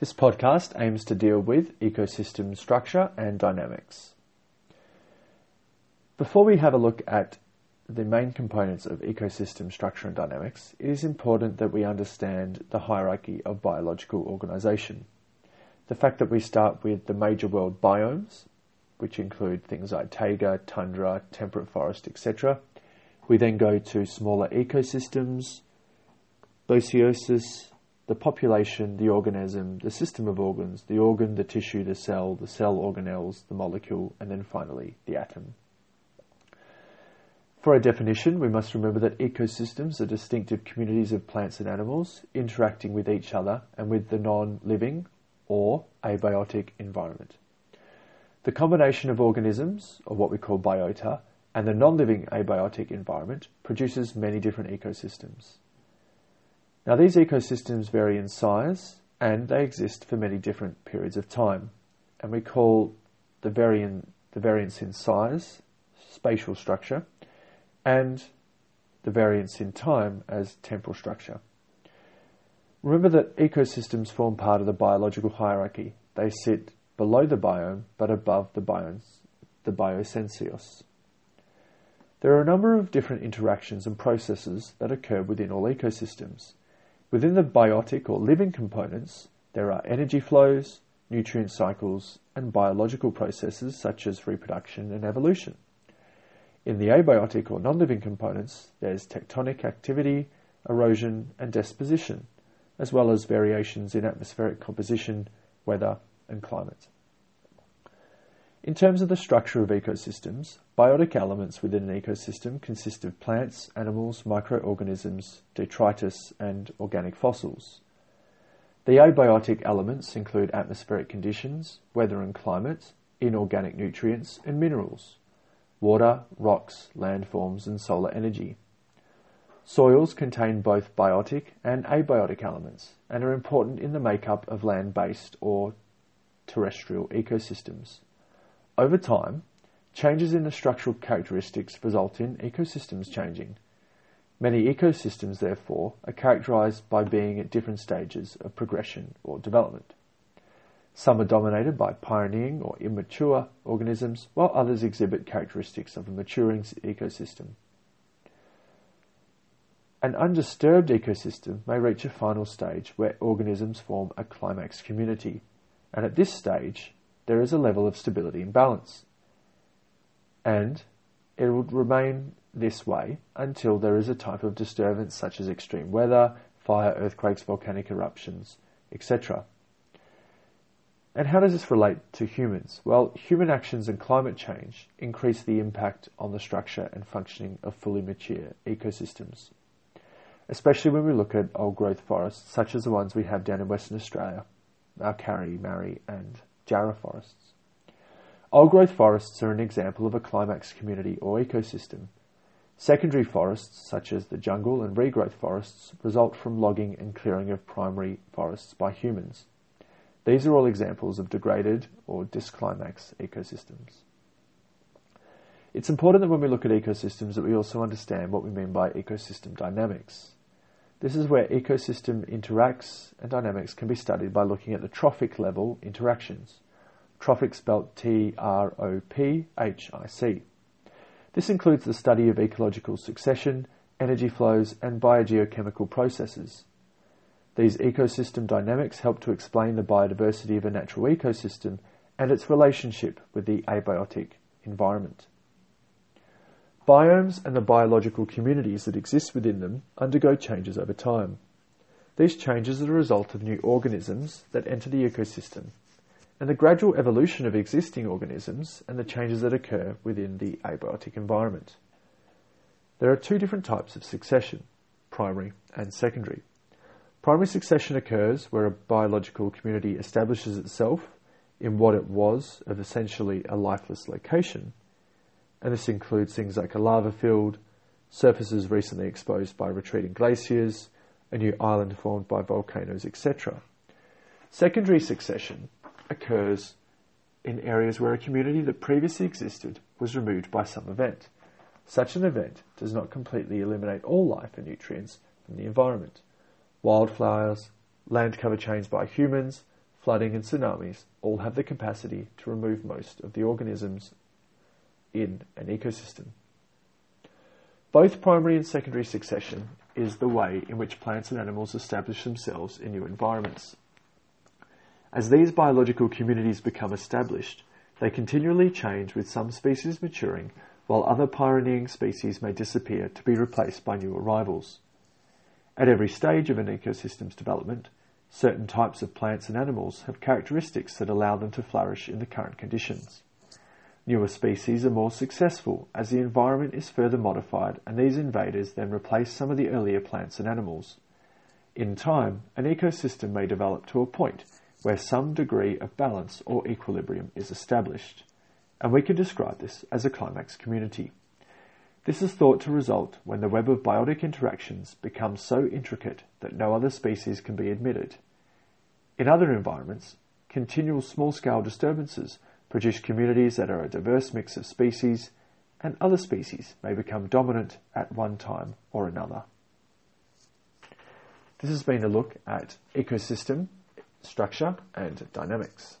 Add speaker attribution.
Speaker 1: This podcast aims to deal with ecosystem structure and dynamics. Before we have a look at the main components of ecosystem structure and dynamics, it is important that we understand the hierarchy of biological organisation. The fact that we start with the major world biomes, which include things like taiga, tundra, temperate forest, etc. We then go to smaller ecosystems, Biocenosis, the population, the organism, the system of organs, the organ, the tissue, the cell, the cell organelles, the molecule, and then finally the atom. For a definition, we must remember that ecosystems are distinctive communities of plants and animals interacting with each other and with the non-living or abiotic environment. The combination of organisms, or what we call biota, and the non-living abiotic environment produces many different ecosystems. Now, these ecosystems vary in size and they exist for many different periods of time. And we call the, the variance in size spatial structure and the variance in time as temporal structure. Remember that ecosystems form part of the biological hierarchy. They sit below the biome but above the biomes, the biocenoses. There are a number of different interactions and processes that occur within all ecosystems. Within the biotic or living components, there are energy flows, nutrient cycles, and biological processes such as reproduction and evolution. In the abiotic or non-living components, there's tectonic activity, erosion, and deposition, as well as variations in atmospheric composition, weather, and climate. In terms of the structure of ecosystems, biotic elements within an ecosystem consist of plants, animals, microorganisms, detritus, and organic fossils. The abiotic elements include atmospheric conditions, weather and climate, inorganic nutrients, and minerals, water, rocks, landforms, and solar energy. Soils contain both biotic and abiotic elements and are important in the makeup of land-based or terrestrial ecosystems. Over time, changes in the structural characteristics result in ecosystems changing. Many ecosystems, therefore, are characterized by being at different stages of progression or development. Some are dominated by pioneering or immature organisms, while others exhibit characteristics of a maturing ecosystem. An undisturbed ecosystem may reach a final stage where organisms form a climax community, and at this stage, there is a level of stability and balance. And it would remain this way until there is a type of disturbance such as extreme weather, fire, earthquakes, volcanic eruptions, etc. And how does this relate to humans? Well, human actions and climate change increase the impact on the structure and functioning of fully mature ecosystems, especially when we look at old growth forests such as the ones we have down in Western Australia, our Karri, Marri, and Jarrah forests. Old growth forests are an example of a climax community or ecosystem. Secondary forests, such as the jungle and regrowth forests, result from logging and clearing of primary forests by humans. These are all examples of degraded or disclimax ecosystems. It's important that when we look at ecosystems that we also understand what we mean by ecosystem dynamics. This is where ecosystem interacts and dynamics can be studied by looking at the trophic level interactions. Trophic spelt T-R-O-P-H-I-C. This includes the study of ecological succession, energy flows, and biogeochemical processes. These ecosystem dynamics help to explain the biodiversity of a natural ecosystem and its relationship with the abiotic environment. Biomes and the biological communities that exist within them undergo changes over time. These changes are the result of new organisms that enter the ecosystem and the gradual evolution of existing organisms and the changes that occur within the abiotic environment. There are two different types of succession, primary and secondary. Primary succession occurs where a biological community establishes itself in what it was of essentially a lifeless location and this includes things like a lava field, surfaces recently exposed by retreating glaciers, a new island formed by volcanoes, etc. Secondary succession occurs in areas where a community that previously existed was removed by some event. Such an event does not completely eliminate all life and nutrients from the environment. Wildflowers, land cover changed by humans, flooding, and tsunamis all have the capacity to remove most of the organisms in an ecosystem. Both primary and secondary succession is the way in which plants and animals establish themselves in new environments. As these biological communities become established, they continually change with some species maturing while other pioneering species may disappear to be replaced by new arrivals. At every stage of an ecosystem's development, certain types of plants and animals have characteristics that allow them to flourish in the current conditions. Newer species are more successful as the environment is further modified and these invaders then replace some of the earlier plants and animals. In time, an ecosystem may develop to a point where some degree of balance or equilibrium is established, and we can describe this as a climax community. This is thought to result when the web of biotic interactions becomes so intricate that no other species can be admitted. In other environments, continual small-scale disturbances produce communities that are a diverse mix of species, and other species may become dominant at one time or another. This has been a look at ecosystem structure and dynamics.